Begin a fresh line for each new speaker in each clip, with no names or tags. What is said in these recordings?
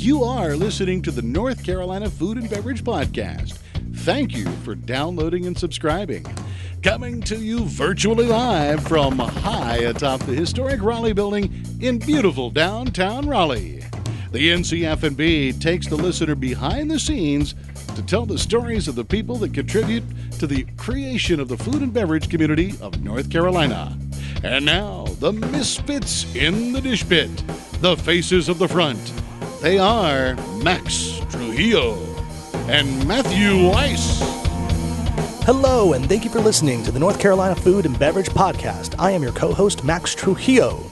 You are listening to the North Carolina Food and Beverage Podcast. Thank you for downloading and subscribing. Coming to you virtually live from high atop the historic Raleigh building in beautiful downtown Raleigh. The NCF&B takes the listener behind the scenes to tell the stories of the people that contribute to the creation of the food and beverage community of North Carolina. And now, the misfits in the dish pit, the faces of the front. They are Max Trujillo and Matthew Weiss.
Hello, and thank you for listening to the North Carolina Food and Beverage Podcast. I am your co host, Max Trujillo.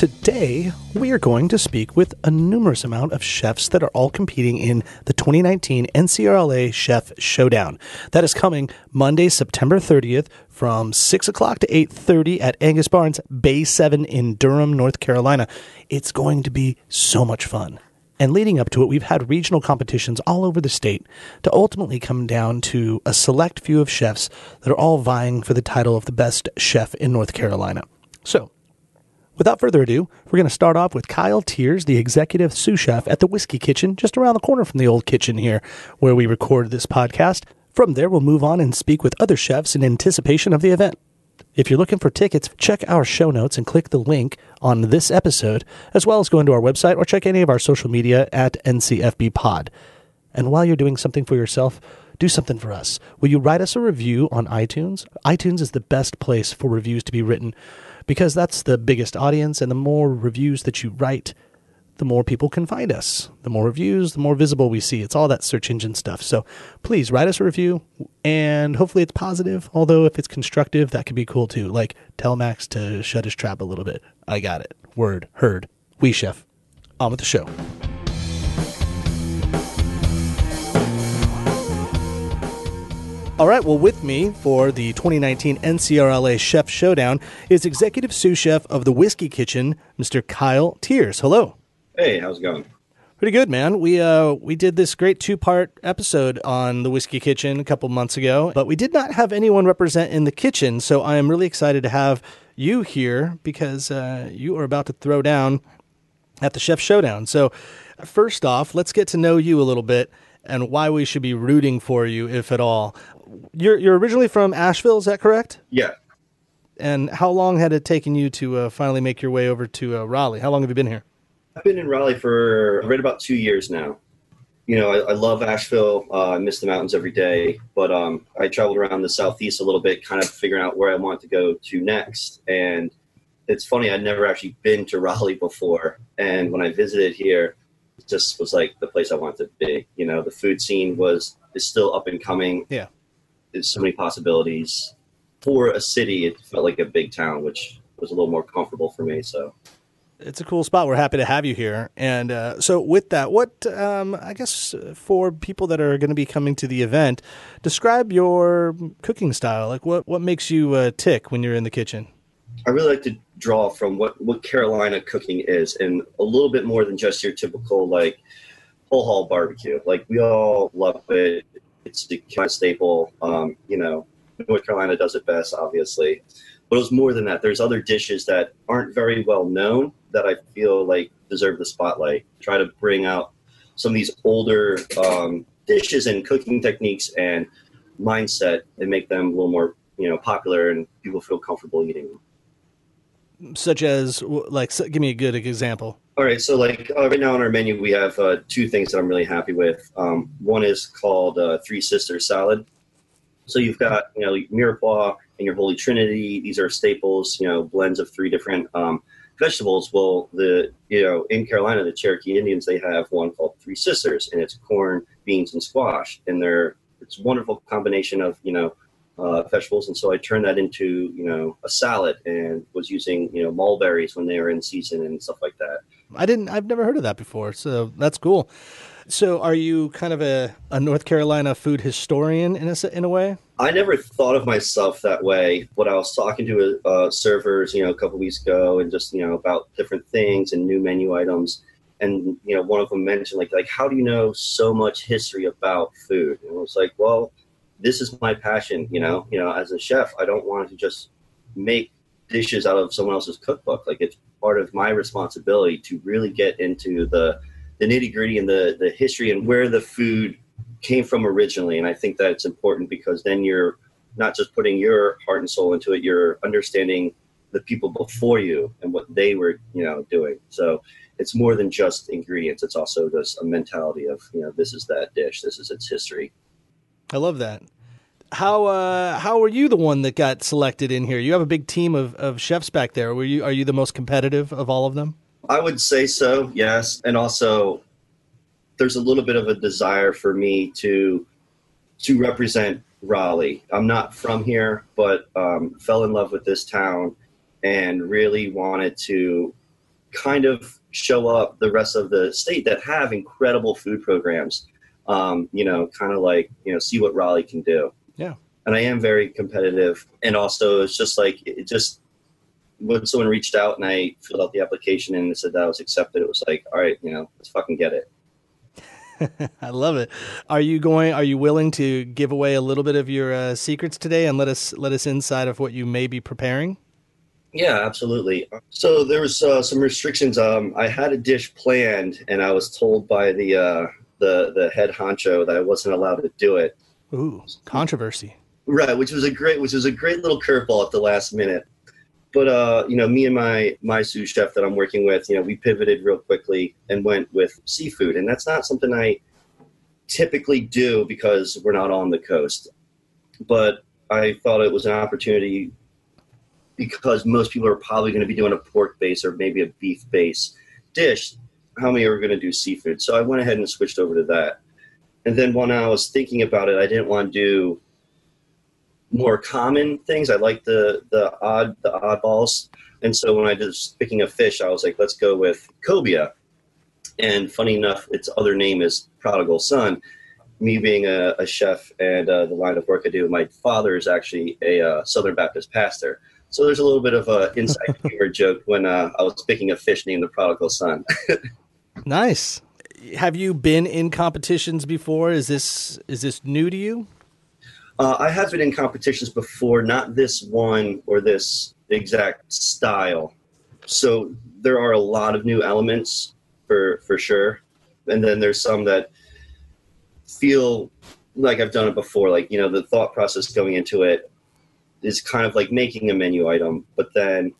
Today, we are going to speak with a numerous amount of chefs that are all competing in the 2019 NCRLA Chef Showdown. That is coming Monday, September 30th from 6 o'clock to 8.30 at Angus Barnes, Bay 7 in Durham, North Carolina. It's going to be so much fun. And leading up to it, we've had regional competitions all over the state to ultimately come down to a select few of chefs that are all vying for the title of the best chef in North Carolina. So, without further ado, we're going to start off with Kyle Tears, the executive sous chef at the Whiskey Kitchen, just around the corner from the old kitchen here where we record this podcast. From there, we'll move on and speak with other chefs in anticipation of the event. If you're looking for tickets, check our show notes and click the link on this episode, as well as go into our website or check any of our social media at NCFB Pod. And while you're doing something for yourself, do something for us. Will you write us a review on iTunes? iTunes is the best place for reviews to be written because that's the biggest audience, and the more reviews that you write, the more people can find us. The more reviews, the more visible we see. It's all that search engine stuff. So please write us a review and hopefully it's positive. Although if it's constructive, that could be cool too. Like tell Max to shut his trap a little bit. I got it. Word, heard. We chef. On with the show. All right, well, with me for the 2019 NCRLA Chef Showdown is Executive Sous Chef of the Whiskey Kitchen, Mr. Kyle Tears. Hello.
Hey, how's it going?
Pretty good, man. We uh we did this great two part episode on the Whiskey Kitchen a couple months ago, but we did not have anyone represent in the kitchen. So I am really excited to have you here because uh, you are about to throw down at the Chef Showdown. So first off, let's get to know you a little bit and why we should be rooting for you, if at all. You're you're originally from Asheville, is that correct?
Yeah.
And how long had it taken you to uh, finally make your way over to uh, Raleigh? How long have you been here?
I've been in Raleigh for right about two years now. You know, I, I love Asheville. Uh, I miss the mountains every day, but um, I traveled around the southeast a little bit, kind of figuring out where I want to go to next. And it's funny, I'd never actually been to Raleigh before, and when I visited here, it just was like the place I wanted to be. You know, the food scene was is still up and coming.
Yeah,
there's so many possibilities. For a city, it felt like a big town, which was a little more comfortable for me. So
it's a cool spot. We're happy to have you here. And uh, so, with that, what um, I guess for people that are going to be coming to the event, describe your cooking style. Like, what what makes you uh, tick when you're in the kitchen?
I really like to draw from what what Carolina cooking is, and a little bit more than just your typical like whole hog barbecue. Like we all love it. It's of staple. Um, you know, North Carolina does it best, obviously. But it was more than that. There's other dishes that aren't very well known that I feel like deserve the spotlight. Try to bring out some of these older um, dishes and cooking techniques and mindset and make them a little more you know popular and people feel comfortable eating them.
Such as, like, give me a good example.
All right, so like uh, right now on our menu, we have uh, two things that I'm really happy with. Um, one is called uh, Three Sisters Salad. So you've got you know mirepoix and your Holy Trinity. These are staples, you know, blends of three different um, vegetables. Well, the you know in Carolina, the Cherokee Indians they have one called Three Sisters, and it's corn, beans, and squash, and they're it's a wonderful combination of you know uh, vegetables. And so I turned that into you know a salad and was using you know mulberries when they were in season and stuff like that.
I didn't. I've never heard of that before, so that's cool. So, are you kind of a, a North Carolina food historian in a in a way?
I never thought of myself that way. When I was talking to uh, servers, you know, a couple weeks ago, and just you know about different things and new menu items, and you know, one of them mentioned like like how do you know so much history about food? And I was like, well, this is my passion. You know, you know, as a chef, I don't want to just make dishes out of someone else's cookbook. Like it's part of my responsibility to really get into the the nitty gritty and the the history and where the food came from originally. And I think that it's important because then you're not just putting your heart and soul into it, you're understanding the people before you and what they were, you know, doing. So it's more than just ingredients. It's also just a mentality of, you know, this is that dish, this is its history.
I love that. How uh, how were you the one that got selected in here? You have a big team of, of chefs back there. Were you are you the most competitive of all of them?
I would say so, yes. And also there's a little bit of a desire for me to to represent Raleigh. I'm not from here, but um, fell in love with this town and really wanted to kind of show up the rest of the state that have incredible food programs. Um, you know, kind of like you know, see what Raleigh can do.
Yeah.
And I am very competitive, and also it's just like it just when someone reached out and I filled out the application and said that I was accepted, it was like, all right, you know, let's fucking get it.
I love it. Are you going? Are you willing to give away a little bit of your uh, secrets today and let us let us inside of what you may be preparing?
Yeah, absolutely. So there was uh, some restrictions. Um, I had a dish planned, and I was told by the uh, the the head honcho that I wasn't allowed to do it.
Ooh, controversy.
Right, which was a great, which was a great little curveball at the last minute. But uh, you know, me and my my sous chef that I'm working with, you know, we pivoted real quickly and went with seafood, and that's not something I typically do because we're not on the coast. But I thought it was an opportunity because most people are probably going to be doing a pork base or maybe a beef base dish. How many are going to do seafood? So I went ahead and switched over to that. And then when I was thinking about it, I didn't want to do more common things. I like the the odd the oddballs. And so when I was picking a fish, I was like, let's go with cobia. And funny enough, its other name is prodigal son. Me being a, a chef and uh, the line of work I do, my father is actually a uh, Southern Baptist pastor. So there's a little bit of a inside humor joke when uh, I was picking a fish named the prodigal son.
nice. Have you been in competitions before? Is this is this new to you?
Uh, I have been in competitions before, not this one or this exact style. So there are a lot of new elements for for sure, and then there's some that feel like I've done it before. Like you know, the thought process going into it is kind of like making a menu item, but then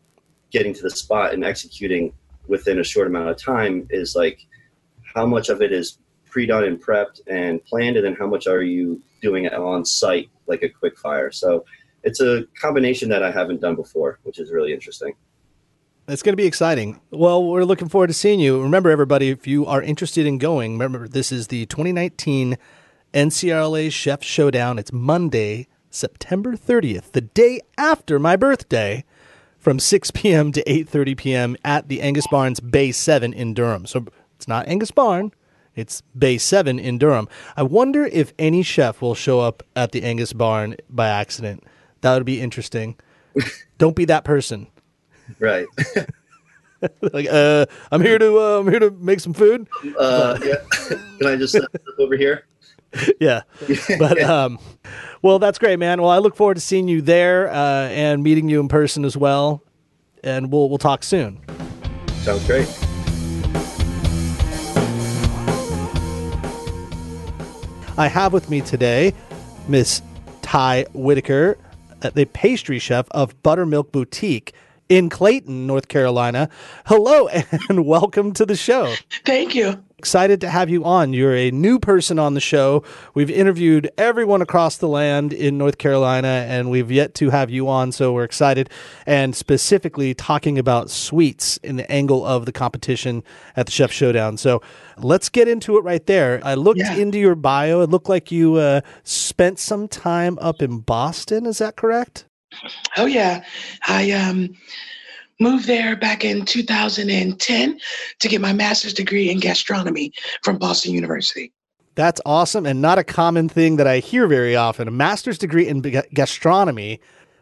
getting to the spot and executing within a short amount of time is like how much of it is pre-done and prepped and planned, and then how much are you doing it on site like a quick fire. So it's a combination that I haven't done before, which is really interesting.
It's going to be exciting. Well, we're looking forward to seeing you. Remember, everybody, if you are interested in going, remember this is the 2019 NCRLA Chef Showdown. It's Monday, September 30th, the day after my birthday, from 6 p.m. to 8:30 p.m. at the Angus Barnes Bay 7 in Durham. So it's not Angus Barn, it's Bay 7 in Durham. I wonder if any chef will show up at the Angus Barn by accident. That would be interesting. Don't be that person.
Right.
like, uh, I'm here to uh, I'm here to make some food.
Uh, yeah. Can I just over here?
yeah. But um, well, that's great, man. Well, I look forward to seeing you there uh, and meeting you in person as well. And we'll we'll talk soon.
Sounds great.
I have with me today Miss Ty Whitaker, uh, the pastry chef of Buttermilk Boutique in Clayton, North Carolina. Hello and welcome to the show.
Thank you.
Excited to have you on. You're a new person on the show. We've interviewed everyone across the land in North Carolina, and we've yet to have you on, so we're excited. And specifically talking about sweets in the angle of the competition at the Chef Showdown. So let's get into it right there. I looked
Yeah.
into your bio. It looked like you uh, spent some time up in Boston. Is that correct?
Oh yeah, I um moved there back in 2010 to get my master's degree in gastronomy from Boston University.
That's awesome and not a common thing that I hear very often. A master's degree in gastronomy.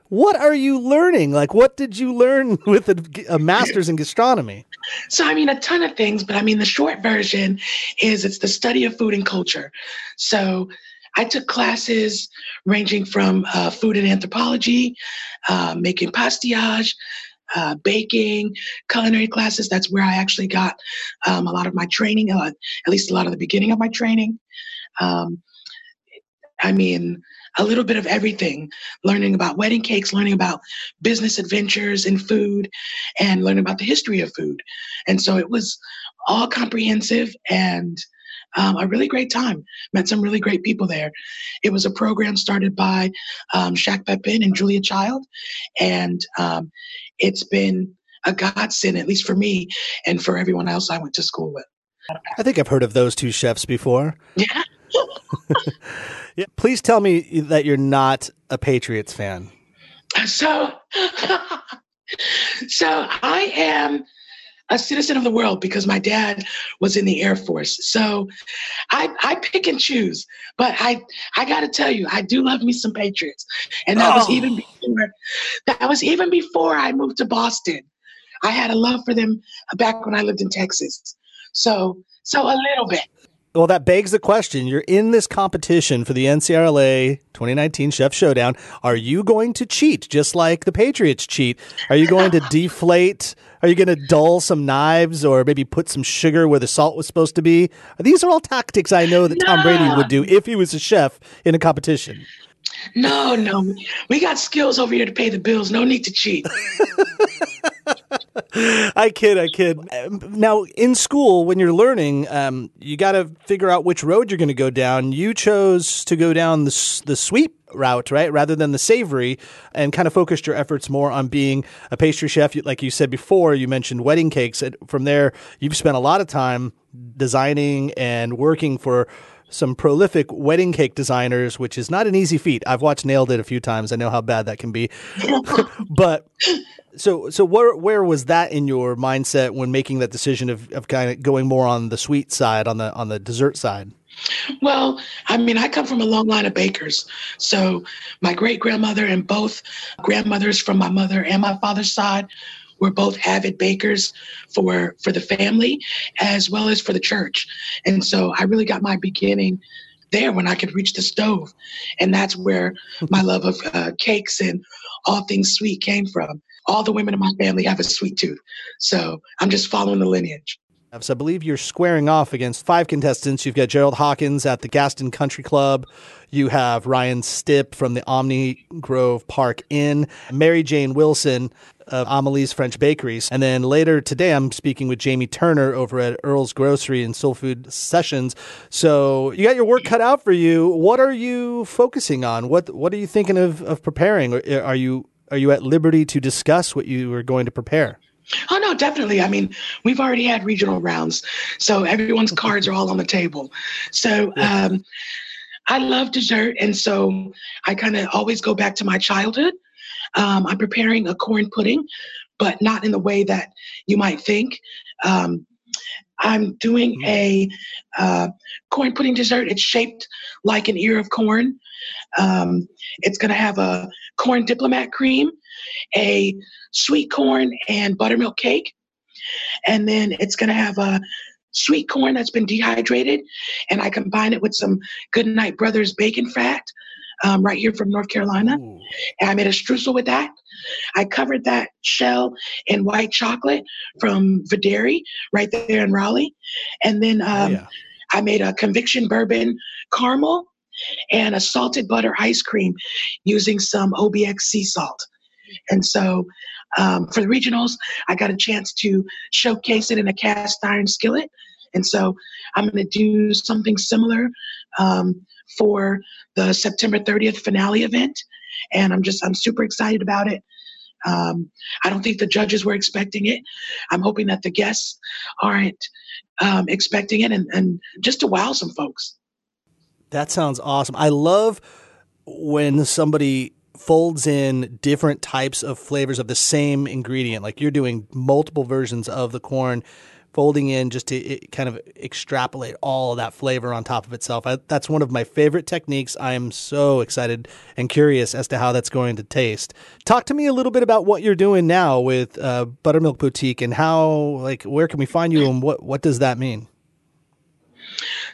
What are you learning? Like, what did you learn with a, a master's in gastronomy?
So I mean a ton of things, but I mean the short version is it's the study of food and culture. So I took classes ranging from uh, food and anthropology, uh, making pastillage, uh, baking, culinary classes. That's where I actually got um, a lot of my training, uh, at least a lot of the beginning of my training. Um, I mean, a little bit of everything learning about wedding cakes, learning about business adventures in food, and learning about the history of food. And so it was all comprehensive and um, a really great time. Met some really great people there. It was a program started by um, Jacques Pepin and Julia Child, and um, it's been a godsend, at least for me and for everyone else I went to school with.
I think I've heard of those two chefs before.
Yeah.
yeah. Please tell me that you're not a Patriots fan.
So, so I am a citizen of the world because my dad was in the Air Force. So I I pick and choose. But I I gotta tell you, I do love me some Patriots. And that oh. was even before that was even before I moved to Boston. I had a love for them back when I lived in Texas. So so a little bit.
Well, that begs the question. You're in this competition for the NCRLA 2019 Chef Showdown. Are you going to cheat just like the Patriots cheat? Are you going to deflate are you going to dull some knives or maybe put some sugar where the salt was supposed to be? These are all tactics I know that no. Tom Brady would do if he was a chef in a competition.
No, no. We got skills over here to pay the bills. No need to cheat.
I kid, I kid. Now, in school, when you're learning, um, you got to figure out which road you're going to go down. You chose to go down the, the sweet route, right, rather than the savory, and kind of focused your efforts more on being a pastry chef. Like you said before, you mentioned wedding cakes. From there, you've spent a lot of time designing and working for some prolific wedding cake designers, which is not an easy feat. I've watched Nailed It a few times. I know how bad that can be. but so so where where was that in your mindset when making that decision of, of kind of going more on the sweet side, on the on the dessert side?
Well, I mean, I come from a long line of bakers. So my great grandmother and both grandmothers from my mother and my father's side were both avid bakers for for the family as well as for the church. And so I really got my beginning there when I could reach the stove. And that's where my love of uh, cakes and all things sweet came from. All the women in my family have a sweet tooth. So I'm just following the lineage.
So I believe you're squaring off against five contestants. You've got Gerald Hawkins at the Gaston Country Club. You have Ryan Stipp from the Omni Grove Park Inn, Mary Jane Wilson of Amelie's French Bakeries. And then later today, I'm speaking with Jamie Turner over at Earl's Grocery and Soul Food Sessions. So you got your work cut out for you. What are you focusing on? What What are you thinking of, of preparing? Are you are you at liberty to discuss what you are going to prepare?
Oh no, definitely. I mean, we've already had regional rounds, so everyone's cards are all on the table. So um, I love dessert, and so I kind of always go back to my childhood. Um, I'm preparing a corn pudding, but not in the way that you might think. Um, I'm doing mm-hmm. a uh, corn pudding dessert. It's shaped like an ear of corn. Um, it's going to have a corn diplomat cream, a sweet corn and buttermilk cake. And then it's going to have a sweet corn that's been dehydrated. And I combine it with some Goodnight Brothers bacon fat um, right here from North Carolina. Ooh. And I made a streusel with that. I covered that shell in white chocolate from Videri right there in Raleigh. And then oh, um, yeah. I made a conviction bourbon caramel and a salted butter ice cream using some OBX sea salt. And so um, for the regionals, I got a chance to showcase it in a cast iron skillet. And so I'm going to do something similar um, for the September 30th finale event. And I'm just, I'm super excited about it. Um, I don't think the judges were expecting it. I'm hoping that the guests aren't um, expecting it and, and just to wow some folks.
That sounds awesome. I love when somebody folds in different types of flavors of the same ingredient. Like you're doing multiple versions of the corn, folding in just to kind of extrapolate all of that flavor on top of itself. I, that's one of my favorite techniques. I am so excited and curious as to how that's going to taste. Talk to me a little bit about what you're doing now with uh, Buttermilk Boutique and how, like, where can we find you and what what does that mean?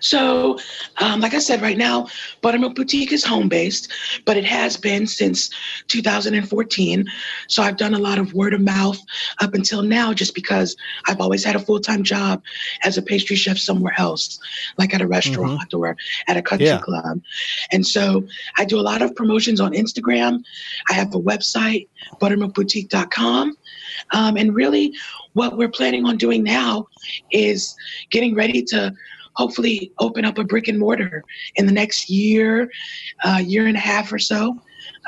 So, um, like I said, right now, Buttermilk Boutique is home based, but it has been since 2014. So I've done a lot of word of mouth up until now just because I've always had a full time job as a pastry chef somewhere else, like at a restaurant mm-hmm. or at a country yeah. club. And so I do a lot of promotions on Instagram. I have a website, buttermilkboutique.com. Um, and really, what we're planning on doing now is getting ready to hopefully open up a brick and mortar in the next year, uh, year and a half or so.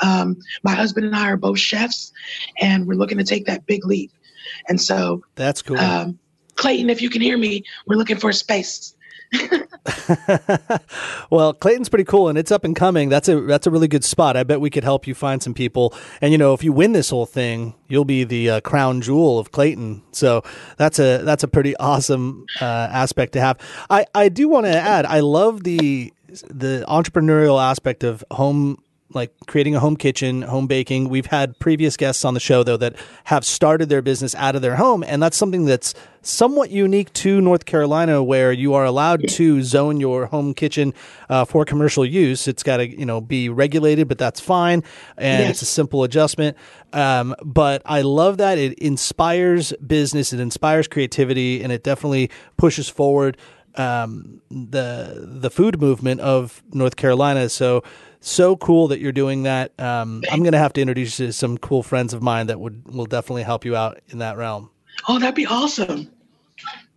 Um, my husband and I are both chefs, and we're looking to take that big leap. And so
that's cool. Um,
Clayton, if you can hear me, we're looking for a space.
well, Clayton's pretty cool and it's up and coming. That's a that's a really good spot. I bet we could help you find some people. And you know, if you win this whole thing, you'll be the uh, crown jewel of Clayton. So that's a that's a pretty awesome uh, aspect to have. I I do want to add. I love the the entrepreneurial aspect of home like creating a home kitchen, home baking. We've had previous guests on the show though that have started their business out of their home, and that's something that's somewhat unique to North Carolina, where you are allowed to zone your home kitchen uh, for commercial use. It's got to you know be regulated, but that's fine, and yes. it's a simple adjustment. Um, but I love that it inspires business, it inspires creativity, and it definitely pushes forward um, the the food movement of North Carolina. So so cool that you're doing that. Um, I'm going to have to introduce you to some cool friends of mine that would will definitely help you out in that realm.
Oh, that'd be awesome.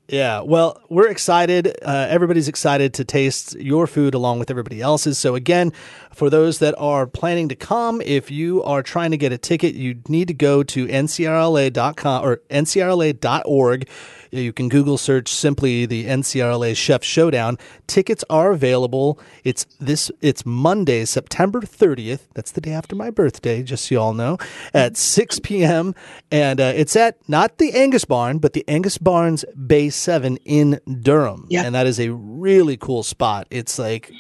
Yeah, well, we're excited. Uh, everybody's excited to taste your food along with everybody else's. So, again, for those that are planning to come, if you are trying to get a ticket, you need to go to ncrla.com or ncrla.org. You can Google search simply the NCRLA Chef Showdown. Tickets are available. It's this. It's Monday, September 30th. That's the day after my birthday, just so you all know, at 6 p.m. And uh, it's at not the Angus Barn, but the Angus Barns Bay Seven in Durham. Yeah. And that is a really cool spot. It's like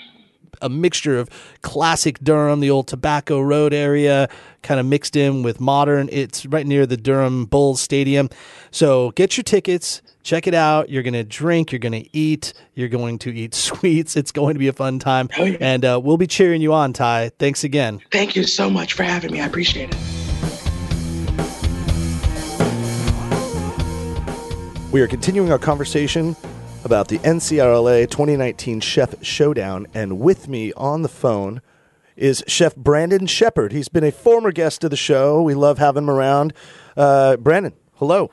a mixture of classic Durham, the old Tobacco Road area, kind of mixed in with modern. It's right near the Durham Bulls Stadium. So get your tickets, check it out. You're going to drink, you're going to eat, you're going to eat sweets. It's going to be a fun time. Oh, yeah. And uh, we'll be cheering you on, Ty. Thanks again.
Thank you so much for having me. I appreciate it.
We are continuing our conversation about the NCRLA 2019 Chef Showdown. And with me on the phone is Chef Brandon Shepard. He's been a former guest of the show. We love having him around. Uh, Brandon, hello.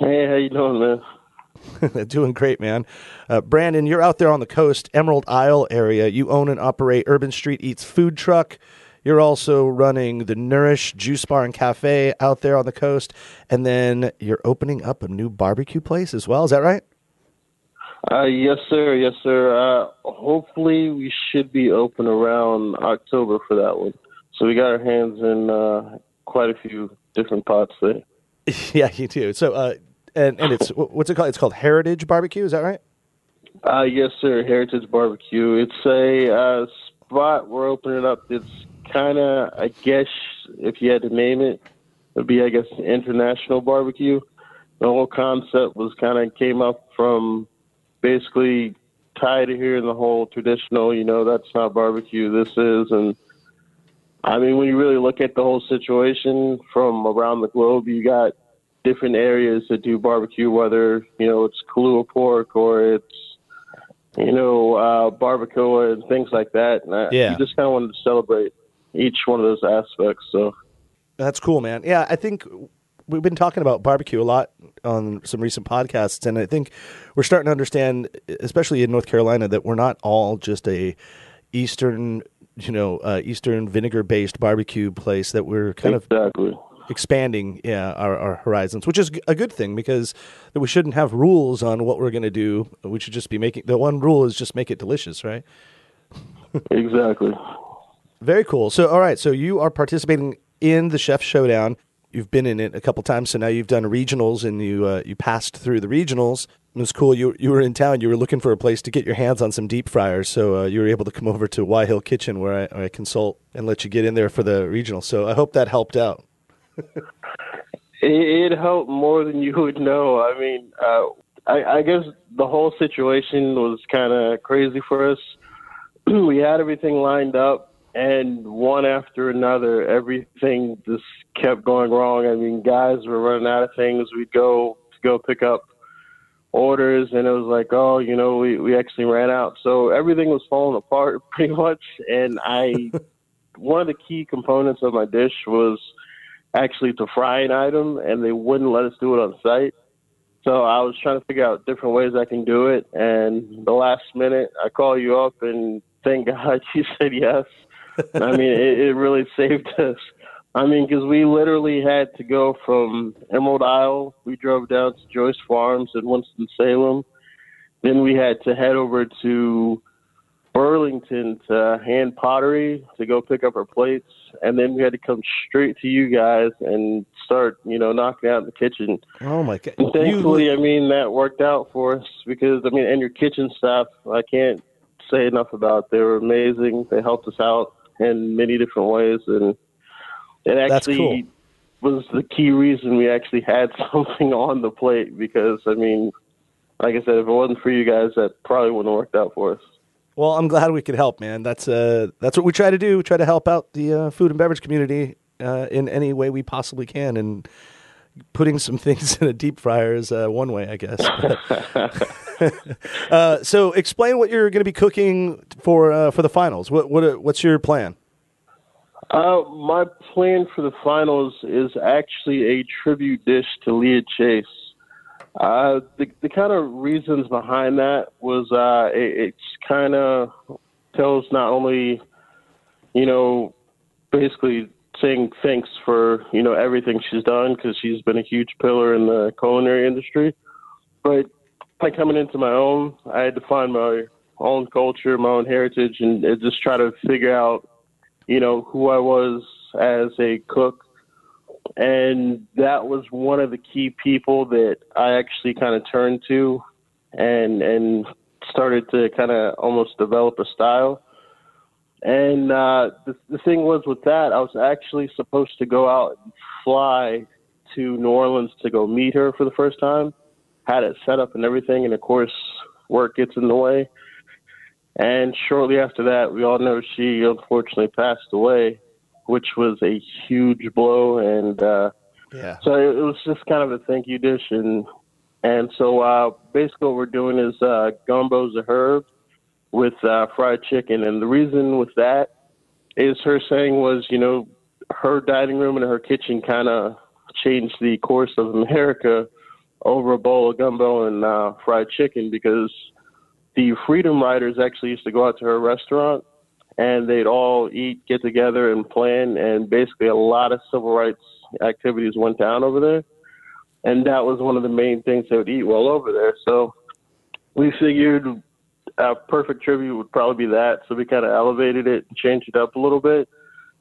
Hey, how you doing,
man? Doing great, man. Uh, Brandon, you're out there on the coast, Emerald Isle area. You own and operate Urban Street Eats food truck. You're also running the Nourish Juice Bar and Cafe out there on the coast, and then you're opening up a new barbecue place as well. Is that right?
Uh, yes, sir. Yes, sir. Uh, hopefully, we should be open around October for that one. So we got our hands in uh, quite a few different pots there.
yeah, you do. So, uh, and and it's what's it called? It's called Heritage Barbecue. Is that right?
Uh, yes, sir. Heritage Barbecue. It's a uh, spot we're opening up. It's kind of, I guess, if you had to name it, it'd be, I guess, international barbecue. The whole concept was kind of came up from basically tired of hearing the whole traditional, you know, that's not barbecue, this is. And I mean, when you really look at the whole situation from around the globe, you got different areas that do barbecue, whether, you know, it's Kalua pork or it's, you know, uh, barbacoa and things like that. And I, yeah. just kind of wanted to celebrate each one of those aspects. So
that's cool, man. Yeah, I think we've been talking about barbecue a lot on some recent podcasts, and I think we're starting to understand, especially in North Carolina, that we're not all just a Eastern, you know, uh, Eastern vinegar based barbecue place. That we're kind
exactly.
of expanding yeah, our, our horizons, which is a good thing because we shouldn't have rules on what we're going to do. We should just be making the one rule is just make it delicious, right?
exactly.
Very cool. So, all right. So you are participating in the Chef Showdown you've been in it a couple times, so now you've done regionals and you uh, you passed through the regionals. It was cool. You you were in town. You were looking for a place to get your hands on some deep fryers, so uh, you were able to come over to Wye Hill Kitchen where I, where I, consult and let you get in there for the regional. So I hope that helped out.
it, helped more than you would know. I mean, uh, I, I guess the whole situation was kind of crazy for us. we had everything lined up, and one after another, everything just kept going wrong. I mean, guys were running out of things. We'd go to go pick up orders, and it was like, oh, you know, we we actually ran out. So everything was falling apart pretty much. And I, one of the key components of my dish was actually to fry an item, and they wouldn't let us do it on site. So I was trying to figure out different ways I can do it, and the last minute I call you up, and thank God you said yes. I mean, it, it really saved us. I mean, because we literally had to go from Emerald Isle. We drove down to Joyce Farms in Winston Salem. Then we had to head over to Burlington to hand pottery to go pick up our plates, and then we had to come straight to you guys and start, you know, knocking out in the kitchen.
Oh my god!
And thankfully, you... I mean, that worked out for us because I mean, and your kitchen staff, I can't say enough about. They were amazing. They helped us out in many different ways, and it actually cool. was the key reason we actually had something on the plate. Because I mean, like I said, if it wasn't for you guys, that probably wouldn't have worked out for us.
Well, I'm glad we could help, man. That's uh, that's what we try to do. We try to help out the uh, food and beverage community uh, in any way we possibly can, and putting some things in a deep fryer is uh, one way, I guess. uh, so, explain what you're going to be cooking for uh, for the finals. What what what's your plan?
Uh, my plan for the finals is actually a tribute dish to Leah Chase. Uh, the the kind of reasons behind that was uh, it, it's kind of tells not only you know basically saying thanks for you know everything she's done because she's been a huge pillar in the culinary industry. But by coming into my own, I had to find my own culture, my own heritage, and just try to figure out you know who I was as a cook. And that was one of the key people that I actually kind of turned to, and and started to kind of almost develop a style and uh, the, the thing was with that, I was actually supposed to go out and fly to New Orleans to go meet her for the first time. Had it set up and everything, and of course, work gets in the way. And shortly after that, we all know she unfortunately passed away, which was a huge blow. And uh,
yeah,
so it, was just kind of a thank you dish. And and so uh, basically, what we're doing is uh, gumbo z'herbes with uh, fried chicken. And the reason with that is her saying was, you know, her dining room and her kitchen kind of changed the course of America over a bowl of gumbo and uh, fried chicken because the Freedom Riders actually used to go out to her restaurant and they'd all eat, get together, and plan. And basically, a lot of civil rights activities went down over there. And that was one of the main things they would eat while over there. So we figured a perfect tribute would probably be that. So we kind of elevated it changed it up a little bit,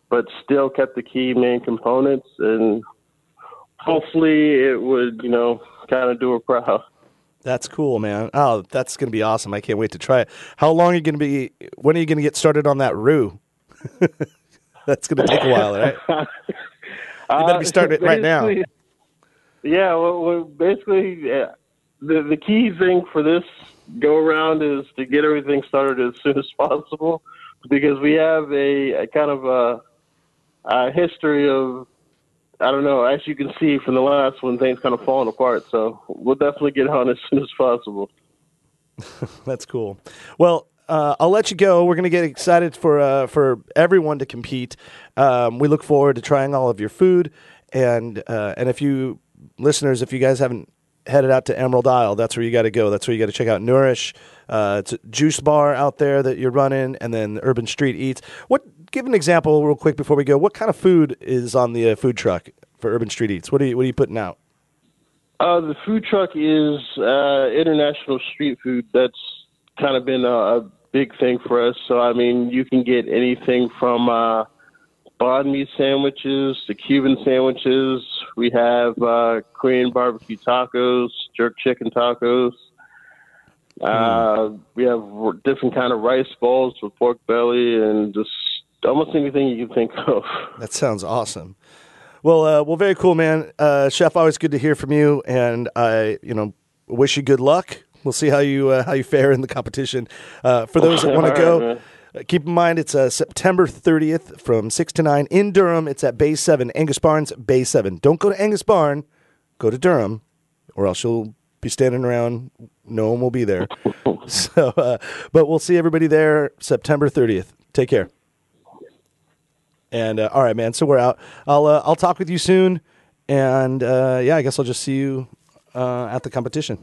but still kept the key main components. And hopefully it would, you know, kind of do a proud.
That's cool, man. Oh, that's going to be awesome. I can't wait to try it. How long are you going to be? When are you going to get started on that roux? that's going to take a while, right? you better be starting uh, it right now.
Yeah, well, well basically, yeah, the the key thing for this go around is to get everything started as soon as possible because we have a, a kind of a, a, history of I don't know. As you can see from the last one, things kind of falling apart. So we'll definitely get on as soon as possible.
That's cool. Well, uh, I'll let you go. We're going to get excited for uh, for everyone to compete. Um, we look forward to trying all of your food, and uh, and if you listeners, if you guys haven't headed out to Emerald Isle, that's where you got to go. That's where you got to check out Nourish. Uh, it's a juice bar out there that you're running, and then Urban Street Eats. What? Give an example real quick before we go. What kind of food is on the uh, food truck for Urban Street Eats? What are you What are you putting out?
Uh, the food truck is uh, international street food. That's kind of been a, a, big thing for us. So I mean, you can get anything from uh, banh mi sandwiches, the Cuban sandwiches. We have uh, Korean barbecue tacos, jerk chicken tacos. Uh, we have different kind of rice balls with pork belly and just almost anything you can think of.
That sounds awesome. Well, uh, well, very cool, man. Uh, Chef, always good to hear from you. And I, you know, wish you good luck. We'll see how you uh, how you fare in the competition. Uh, for those that want to go,
right,
uh, keep in mind it's uh, September 30th from six to nine in Durham. It's at Bay Seven, Angus Barnes, Bay Seven. Don't go to Angus Barn, go to Durham, or else you'll be standing around. No one will be there. so, uh, but we'll see everybody there September 30th. Take care. And uh, all right, man. So we're out. I'll uh, I'll talk with you soon. And uh, yeah, I guess I'll just see you uh, at the competition.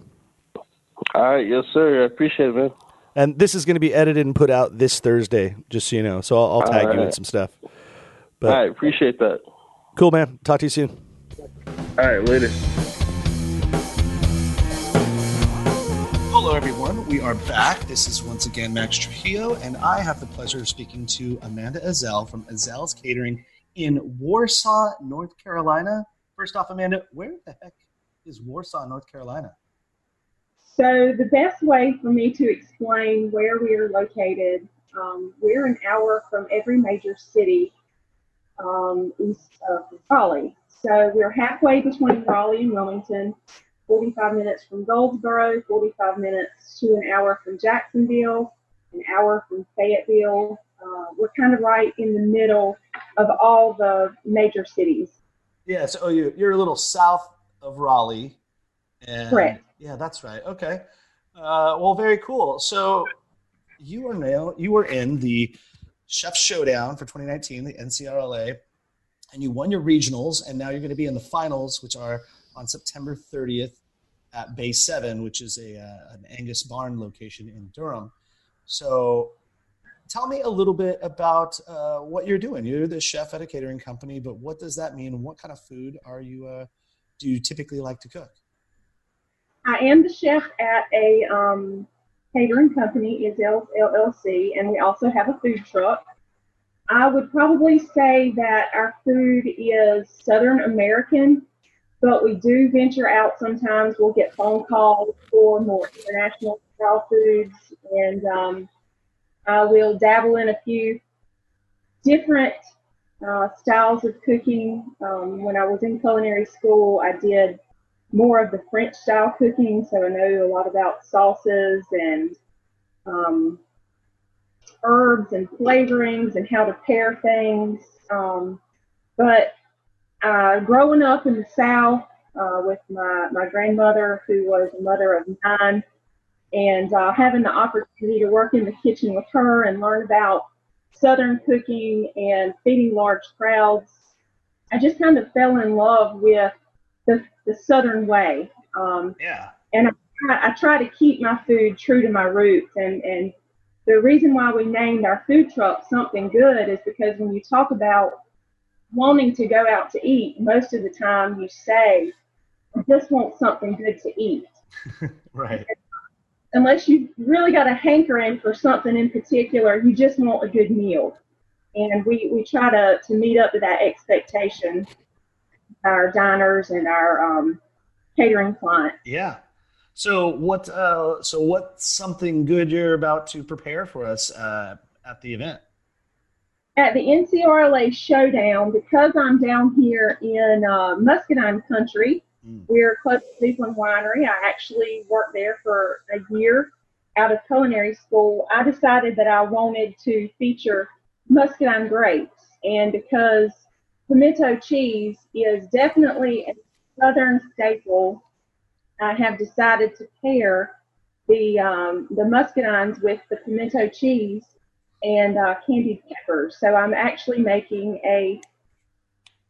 All right, yes, sir. I appreciate it, man.
And this is going to be edited and put out this Thursday, just so you know. So I'll, I'll tag you in some stuff.
All
But
right, appreciate that.
cool, man. Talk to you soon.
All right, later.
Hello, everyone. We are back. This is once again Max Trujillo, and I have the pleasure of speaking to Amanda Azell from Azell's Catering in Warsaw, North Carolina. First off, Amanda, where the heck is Warsaw, North Carolina?
So the best way for me to explain where we are located, um, we're an hour from every major city um, east of Raleigh. So we're halfway between Raleigh and Wilmington, 45 minutes from Goldsboro, 45 minutes to an hour from Jacksonville, an hour from Fayetteville. Uh, we're kind of right in the middle of all the major cities.
Yeah, so oh, you, you're a little south of Raleigh. And,
Correct.
Yeah, that's right. Okay. Uh, well, very cool. So you are now you were in the Chef Showdown for 2019, the NCRLA, and you won your regionals, and now you're going to be in the finals, which are on September 30th at Bay Seven, which is a uh, an Angus Barn location in Durham. So tell me a little bit about uh, what you're doing. You're the chef at a catering company, but what does that mean? What kind of food are you? Uh, do you typically like to cook?
I am the chef at a um, catering company, is LLC, and we also have a food truck. I would probably say that our food is Southern American, but we do venture out sometimes. We'll get phone calls for more international style foods, and um, I will dabble in a few different uh, styles of cooking. Um, when I was in culinary school, I did more of the French style cooking, so I know a lot about sauces and um, herbs and flavorings and how to pair things. Um, but uh, growing up in the South uh, with my, my grandmother, who was a mother of nine, and uh, having the opportunity to work in the kitchen with her and learn about Southern cooking and feeding large crowds, I just kind of fell in love with the, the Southern way. Um,
Yeah.
I, I try to keep my food true to my roots. And, and the reason why we named our food truck Something Good is because when you talk about wanting to go out to eat, most of the time you say, I just want something good to eat.
Right.
Unless you really got a hankering for something in particular, you just want a good meal. And we, we try to, to meet up to that expectation, our diners and our um, catering clients.
Yeah. So what? Uh, so what's something good you're about to prepare for us uh, at the event?
At the NCRLA showdown, because I'm down here in uh, Muscadine country,
Mm.
we're close to Cleveland Winery. I actually worked there for a year out of culinary school. I decided that I wanted to feature Muscadine grapes, and because pimento cheese is definitely a southern staple, I have decided to pair the um, the muscadines with the pimento cheese and uh, candied peppers. So I'm actually making a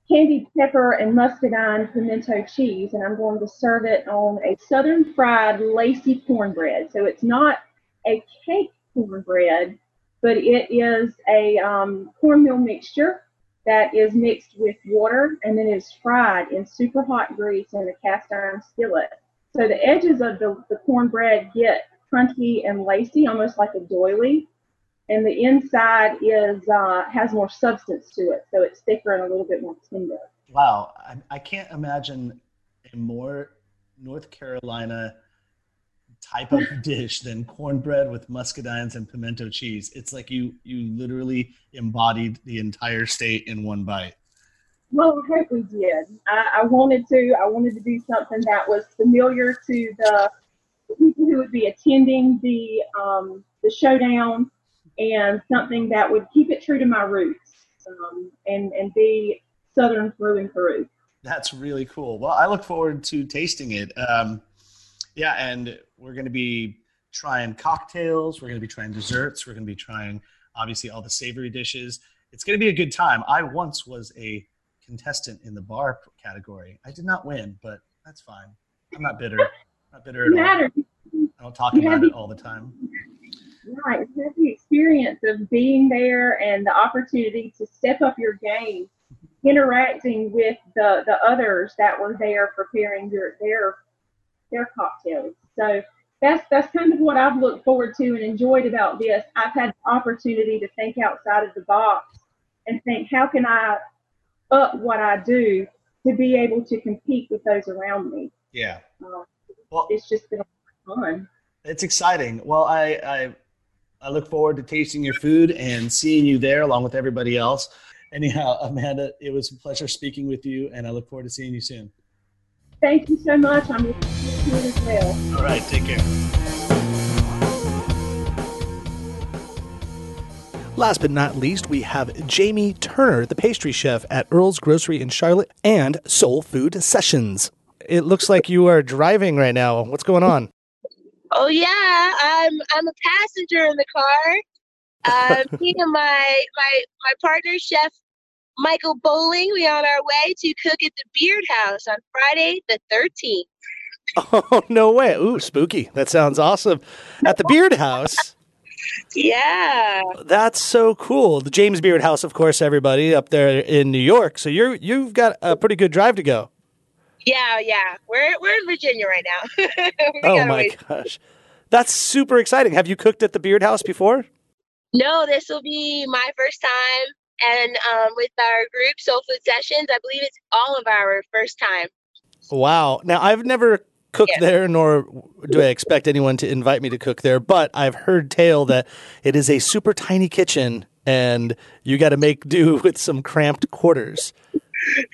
candied pepper and muscadine pimento cheese, and I'm going to serve it on a southern fried lacy cornbread. So it's not a cake cornbread, but it is a um, cornmeal mixture that is mixed with water and then is fried in super hot grease in a cast iron skillet. So the edges of the, the cornbread get crunchy and lacy, almost like a doily and the inside is uh, has more substance to it, so it's thicker and a little bit more tender.
Wow, I, I can't imagine a more North Carolina type of dish than cornbread with muscadines and pimento cheese. It's like you you literally embodied the entire state in one bite.
Well, I hope we did. I, I wanted to. I wanted to do something that was familiar to the people who would be attending the um, the showdown and something that would keep it true to my roots um, and and be southern through and through.
That's really cool. Well, I look forward to tasting it. Um, yeah, and we're going to be trying cocktails. We're going to be trying desserts. We're going to be trying obviously all the savory dishes. It's going to be a good time. I once was a contestant in the bar category. I did not win, but that's fine. I'm not bitter. Not bitter at all. I don't talk about it all the time.
Right. The experience of being there and the opportunity to step up your game, interacting with the, the others that were there preparing your their their cocktails. So that's that's kind of what I've looked forward to and enjoyed about this. I've had the opportunity to think outside of the box and think, how can I up what I do to be able to compete with those around me?
Yeah.
Uh,
well,
it's just been fun.
It's exciting. Well, I, I I look forward to tasting your food and seeing you there along with everybody else. Anyhow, Amanda, it was a pleasure speaking with you, and I look forward to seeing you soon.
Thank you so much. I'm looking forward to it as well.
All right, take care. Last but not least, we have Jamie Turner, the pastry chef at Earl's Grocery in Charlotte and Soul Food Sessions. It looks like you are driving right now. What's going on?
Oh yeah, I'm I'm a passenger in the car. Uh, me and my my my partner, Chef Michael Bowling, we on our way to cook at the Beard House on Friday the 13th.
Oh no way! Ooh, spooky! That sounds awesome. At the Beard House.
Yeah.
That's so cool. The James Beard House, of course, everybody up there in New York. So you're you've got a pretty good drive to go.
Yeah, yeah. We're we're in Virginia right now.
oh my gosh. That's super exciting. Have you cooked at the Beard House before?
No, this will be my first time. And um, with our group, Soul Food Sessions, I believe it's all of our first time.
Wow. Now, I've never cooked yeah. there, nor do I expect anyone to invite me to cook there, but I've heard tale that it is a super tiny kitchen and you got to make do with some cramped quarters.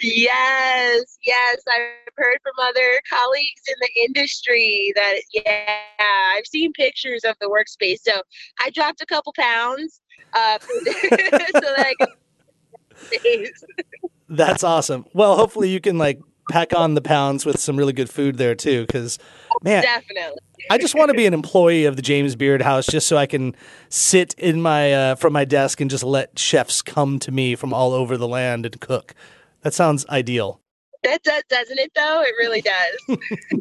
Yes, yes. I've heard from other colleagues in the industry that, yeah, I've seen pictures of the workspace. So I dropped a couple pounds uh, so that I can.
That's awesome. Well, hopefully you can like pack on the pounds with some really good food there too. Because man,
definitely.
I just want to be an employee of the James Beard House just so I can sit in my uh, from my desk and just let chefs come to me from all over the land and cook. That sounds ideal.
That does, doesn't it? Though it really does.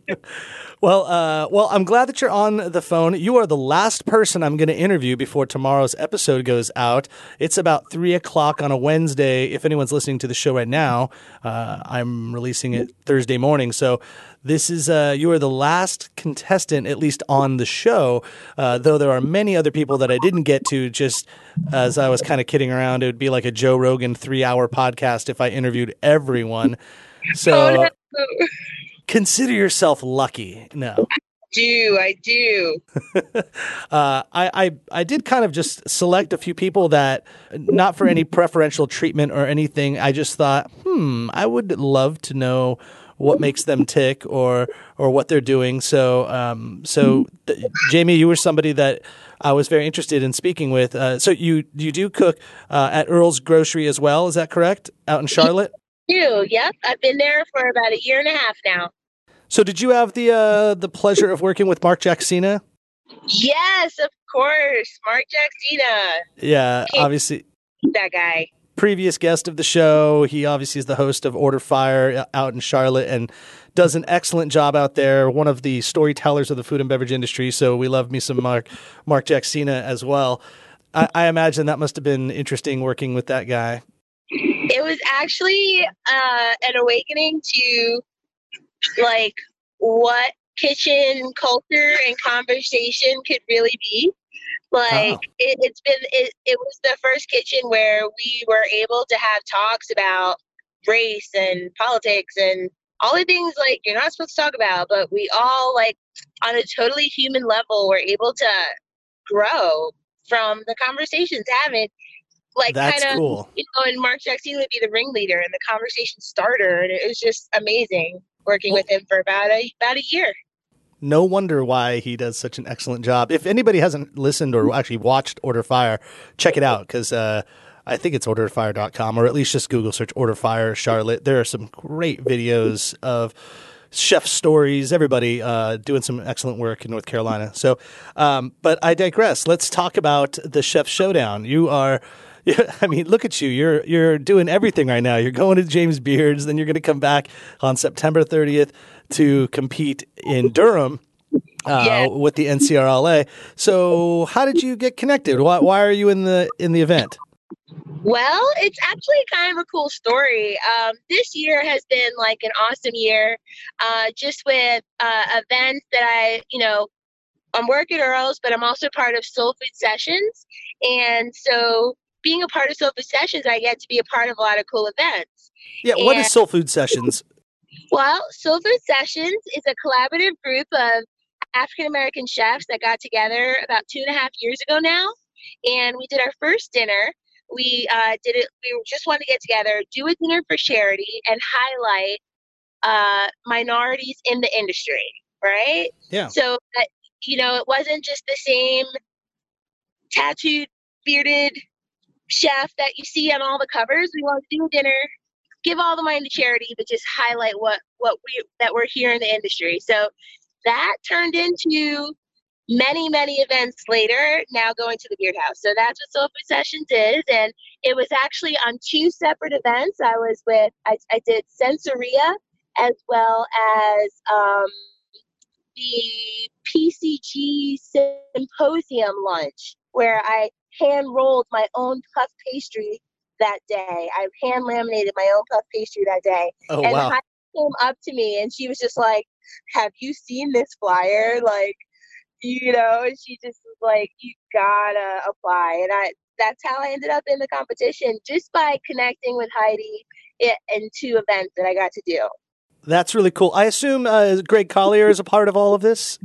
well, uh, well, I'm glad that you're on the phone. You are the last person I'm going to interview before tomorrow's episode goes out. It's about three o'clock on a Wednesday. If anyone's listening to the show right now, uh, I'm releasing it Thursday morning. So this is uh, you are the last contestant, at least on the show. Uh, though there are many other people that I didn't get to. Just as I was kind of kidding around, it would be like a Joe Rogan three-hour podcast if I interviewed everyone. So oh, no. consider yourself lucky. No.
do I do?
uh, I, I I did kind of just select a few people that not for any preferential treatment or anything. I just thought, hmm, I would love to know what makes them tick or or what they're doing. So um, so th- Jamie, you were somebody that I was very interested in speaking with. Uh, so you you do cook uh, at Earl's Grocery as well? Is that correct? Out in Charlotte
do. Yep, I've been there for about a year and a half now.
So, did you have the uh, the pleasure of working with Mark Jacksina?
Yes, of course, Mark Jacksina.
Yeah, obviously
that guy.
Previous guest of the show. He obviously is the host of Order Fire out in Charlotte and does an excellent job out there. One of the storytellers of the food and beverage industry. So we love me some Mark Mark Jacksina as well. I, I imagine that must have been interesting working with that guy.
It was actually uh, an awakening to like what kitchen culture and conversation could really be. Like oh. it, has been, it, it was the first kitchen where we were able to have talks about race and politics and all the things like you're not supposed to talk about, but we all like on a totally human level were able to grow from the conversations having like kind of cool. you know and mark Jacksina would be the ringleader and the conversation starter and it was just amazing working with him for about a about a year
No wonder why he does such an excellent job. If anybody hasn't listened or actually watched Order Fire, check it out because uh, I think it's orderfire.com or at least just Google search Order Fire Charlotte. There are some great videos of chef stories, everybody uh, doing some excellent work in North Carolina. So, um, but I digress. Let's talk about the Chef Showdown. You are. I mean, look at you. You're you're doing everything right now. You're going to James Beards, then you're going to come back on September 30th to compete in Durham uh,
Yeah.
with the NCRLA. So, how did you get connected? Why, why are you in the in the event?
Well, it's actually kind of a cool story. Um, this year has been like an awesome year, uh, just with uh, events that I, you know, I'm working Earls, but I'm also part of Soul Food Sessions. And so, being a part of Soul Food Sessions, I get to be a part of a lot of cool events.
Yeah, what is Soul Food Sessions?
Well, Soul Food Sessions is a collaborative group of African American chefs that got together about two and a half years ago now, and we did our first dinner. We uh, did it. We just wanted to get together, do a dinner for charity, and highlight uh, minorities in the industry. Right.
Yeah.
So that you know, it wasn't just the same tattooed, bearded chef that you see on all the covers. We want to do dinner give all the money to charity, but just highlight what what we that we're here in the industry. So that turned into many many events later. Now going to the Beard House. So that's what Soul Sessions is, and it was actually on two separate events. I was with I, I did Sensoria as well as um, the PCG symposium lunch where I hand rolled my own puff pastry that day. I hand laminated my own puff pastry that day.
Oh
and
wow.
Heidi came up to me and she was just like, Have you seen this flyer? Like, you know, and she just was like, You gotta apply. And I that's how I ended up in the competition just by connecting with Heidi i- in two events that I got to do.
That's really cool. I assume uh, Greg Collier is a part of all of this.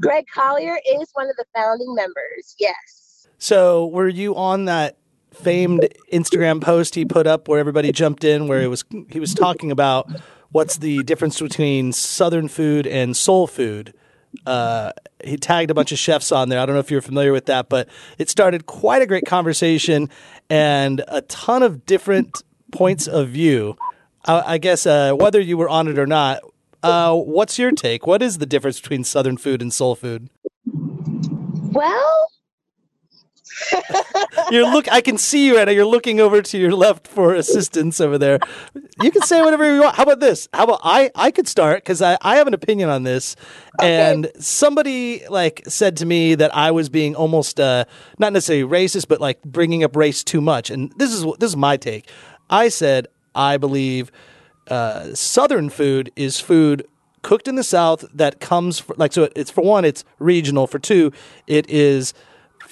Greg Collier is one of the founding members. Yes.
So, were you on that famed Instagram post he put up where everybody jumped in, where it was he was talking about what's the difference between Southern food and soul food? Uh, he tagged a bunch of chefs on there. I don't know if you're familiar with that, but it started quite a great conversation and a ton of different points of view. I, I guess uh, whether you were on it or not, uh, what's your take? What is the difference between Southern food and soul food?
Well,
You're look. I can see you, Anna. You're looking over to your left for assistance over there. You can say whatever you want. How about this? How about I? I could start because I, I have an opinion on this. And somebody like said to me that I was being almost uh, not necessarily racist, but like bringing up race too much. And this is what this is my take. I said I believe uh, Southern food is food cooked in the South that comes fr- like so. It's for one, it's regional. For two, it is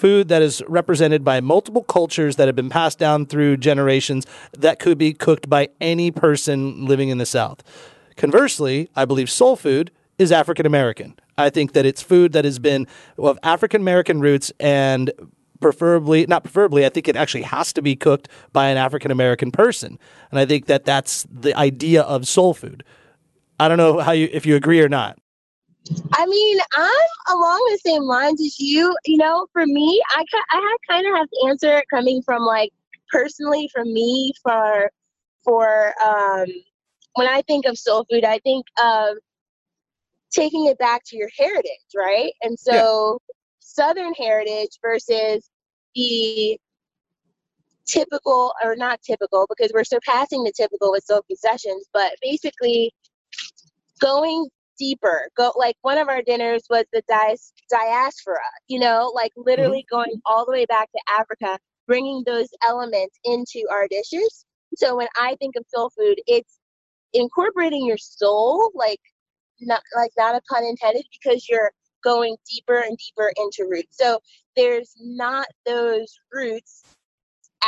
food that is represented by multiple cultures that have been passed down through generations that could be cooked by any person living in the South. Conversely, I believe soul food is African American. I think that it's food that has been of African American roots and preferably not preferably i think it actually has to be cooked by an african american person and i think that that's the idea of soul food i don't know how you if you agree or not
I mean, I'm along the same lines as you. You know, for me, I I had kind of have to answer it coming from like personally from me for for um when I think of soul food, I think of taking it back to your heritage, right? And so southern heritage versus the typical or not typical because we're surpassing the typical with soul food sessions, but basically going deeper. Go like one of our dinners was the dias- diaspora, you know, like literally mm-hmm. going all the way back to Africa, bringing those elements into our dishes. So when I think of soul food, it's incorporating your soul, like not like not a pun intended, because you're going deeper and deeper into roots. So there's not those roots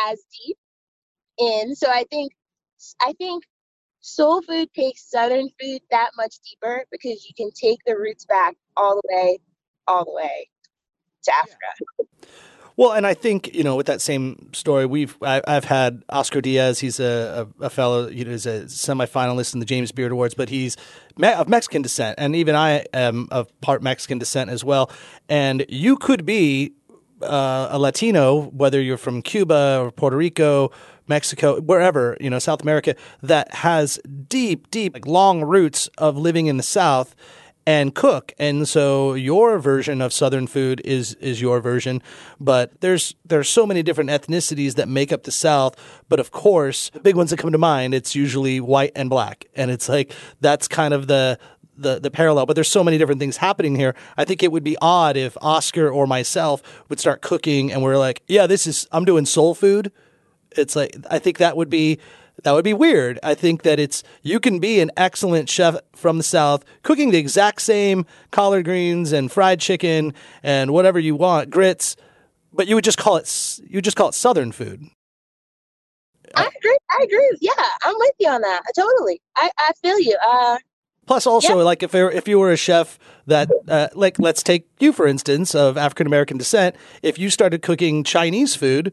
as deep in. So I think I think soul food takes southern food that much deeper because you can take the roots back all the way, all the way to Africa.
Well, and I think you know, with that same story, we've I, I've had Oscar Diaz. He's a, a, a fellow, you know, he's a semifinalist in the James Beard Awards, but he's me- of Mexican descent, and even I am of part Mexican descent as well. And you could be uh, a Latino, whether you're from Cuba or Puerto Rico, Mexico, wherever you know, South America, that has deep, deep, like long roots of living in the South and cook. And so your version of Southern food is is your version. But there's there's so many different ethnicities that make up the South. But of course, big ones that come to mind, it's usually white and black. And it's like that's kind of the the, the parallel, but there's so many different things happening here. I think it would be odd if Oscar or myself would start cooking and we're like, yeah, this is, I'm doing soul food. It's like, I think that would be that would be weird. I think that it's you can be an excellent chef from the South, cooking the exact same collard greens and fried chicken and whatever you want, grits, but you would just call it you would just call it Southern food.
I agree. I agree. Yeah, I'm with you on that. Totally. I, I feel you. Uh,
Plus, also,
Yeah.
like if if you were a chef that, uh, like, let's take you for instance of African American descent. If you started cooking Chinese food,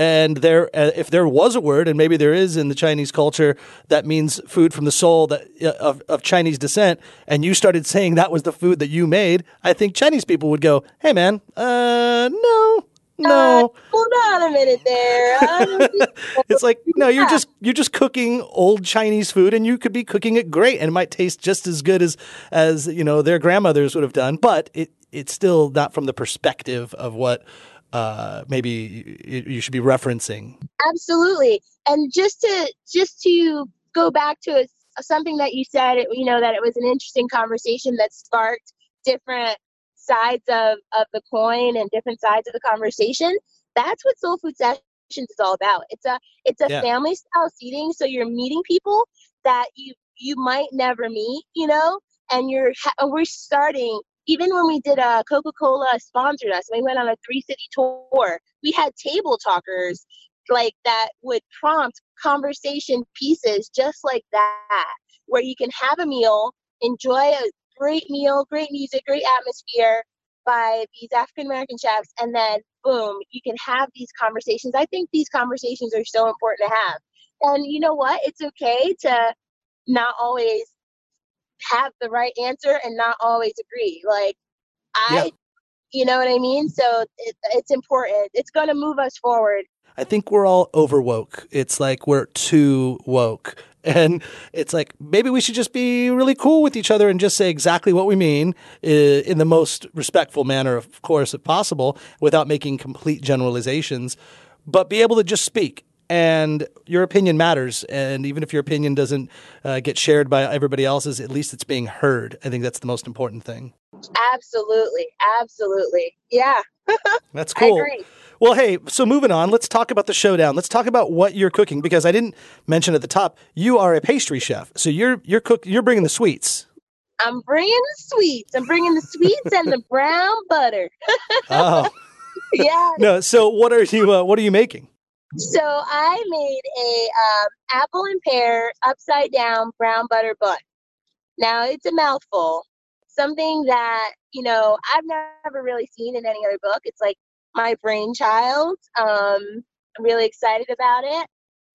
and there, uh, if there was a word, and maybe there is in the Chinese culture that means food from the soul that uh, of of Chinese descent, and you started saying that was the food that you made, I think Chinese people would go, "Hey, man, uh, no." No,
hold on a minute there.
It's like no, you're just you're just cooking old Chinese food, and you could be cooking it great, and it might taste just as good as as you know their grandmothers would have done. But it it's still not from the perspective of what uh, maybe you, should be referencing.
absolutely and just to just to go back to something that you said you know that it was an interesting conversation that sparked different sides of of the coin and different sides of the conversation that's what soul food sessions is all about it's a it's a
Yeah.
family style seating so you're meeting people that you you might never meet you know and you're ha- we're starting even when we did a coca-cola sponsored us we went on a three city tour we had table talkers like that would prompt conversation pieces just like that where you can have a meal enjoy a great meal great music great atmosphere by these african american chefs and then boom you can have these conversations. I think these conversations are so important to have. And you know what? It's okay to not always have the right answer and not always agree like i
Yeah.
you know what i mean so it, it's important it's going to move us forward
I think we're all over woke. It's like we're too woke. And it's like maybe we should just be really cool with each other and just say exactly what we mean in the most respectful manner, of course, if possible, without making complete generalizations, but be able to just speak. And your opinion matters. And even if your opinion doesn't uh, get shared by everybody else's, at least it's being heard. I think that's the most important thing.
absolutely absolutely yeah
That's cool. Well, hey, so moving on, let's talk about the showdown. Let's talk about what you're cooking because I didn't mention at the top you are a pastry chef. So you're you're cook you're bringing the sweets.
i'm bringing the sweets i'm bringing the sweets and the brown butter
Oh
yeah
no! So what are you uh, what are you making?
So i made a um, apple and pear upside down brown butter bun. Now it's a mouthful. Something that you know i've never really seen in any other book. It's like my brainchild um i'm really excited about it.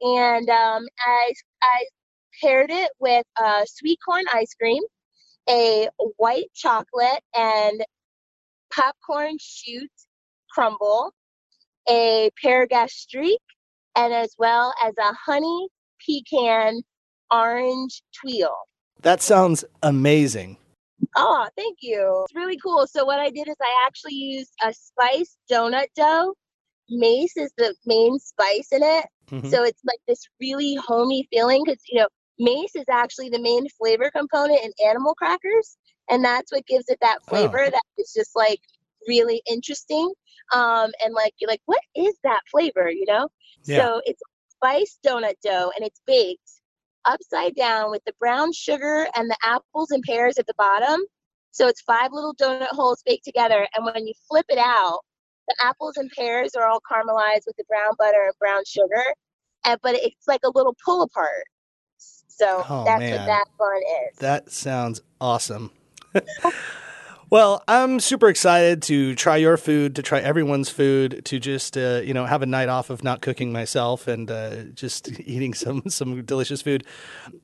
And um i i paired it with uh, sweet corn ice cream a white chocolate and popcorn shoot crumble a pear streak and as well as a honey pecan orange tuile
That sounds amazing.
Oh, thank you. It's really cool. So what I did is I actually used a spiced donut dough. Mace is the main spice in it.
Mhm.
So it's like this really homey feeling because, you know, mace is actually the main flavor component in animal crackers. And that's what gives it that flavor that is just like really interesting. Um, and like, you're like, what is that flavor, you know?
Yeah.
So it's spiced donut dough and it's baked upside down with the brown sugar and the apples and pears at the bottom. So it's five little donut holes baked together. And when you flip it out, the apples and pears are all caramelized with the brown butter and brown sugar. And but it's like a little pull apart. So
Oh,
that's
man.
what that fun is.
That sounds awesome. Well, I'm super excited to try your food, to try everyone's food, to just uh, you know have a night off of not cooking myself and uh, just eating some some delicious food.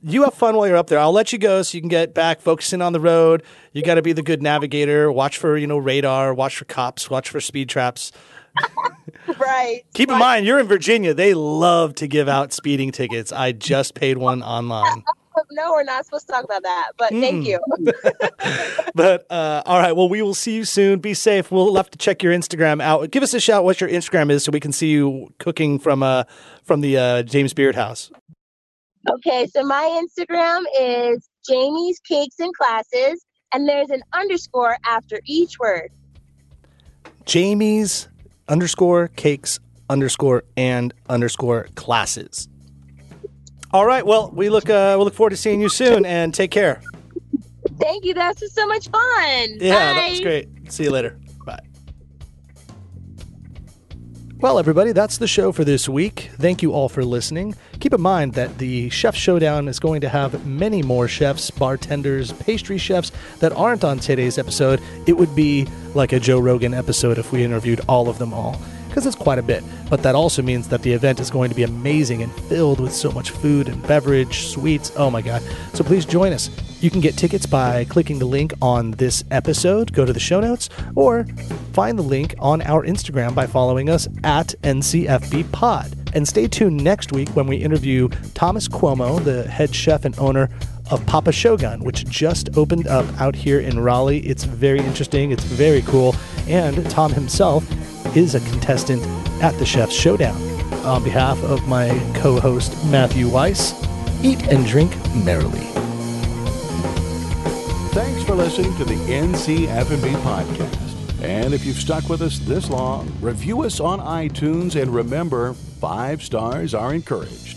You have fun while you're up there. I'll let you go so you can get back focusing on the road. You got to be the good navigator. Watch for you know radar. Watch for cops. Watch for speed traps.
right.
Keep in mind, you're in Virginia. They love to give out speeding tickets. I just paid one online.
No, we're not supposed to talk about that, but thank you.
but uh, all right, well, we will see you soon. Be safe. We'll have to check your Instagram out. Give us a shout what your Instagram is so we can see you cooking from uh from the uh, James Beard house.
Okay, so my Instagram is Jamie's Cakes and Classes, and there's an underscore after each word.
Jamie's underscore cakes underscore and underscore classes. All right. Well, we look uh, we look forward to seeing you soon, and take care.
Thank you. That's was so much fun.
Yeah,
Bye.
that was great. See you later. Bye. Well, everybody, that's the show for this week. Thank you all for listening. Keep in mind that the Chef Showdown is going to have many more chefs, bartenders, pastry chefs that aren't on today's episode. It would be like a Joe Rogan episode if we interviewed all of them all, because it's quite a bit. But that also means that the event is going to be amazing and filled with so much food and beverage, sweets. Oh my God. So please join us. You can get tickets by clicking the link on this episode, go to the show notes, or find the link on our Instagram by following us at NCFB Pod. And stay tuned next week when we interview Thomas Cuomo, the head chef and owner of Papa Shogun, which just opened up out here in Raleigh. It's very interesting, it's very cool, and Tom himself is a contestant at the Chef's Showdown. On behalf of my co host Matthew Weiss, eat and drink merrily.
Thanks for listening to the NCF&B podcast. And if you've stuck with us this long, review us on iTunes and remember, five stars are encouraged.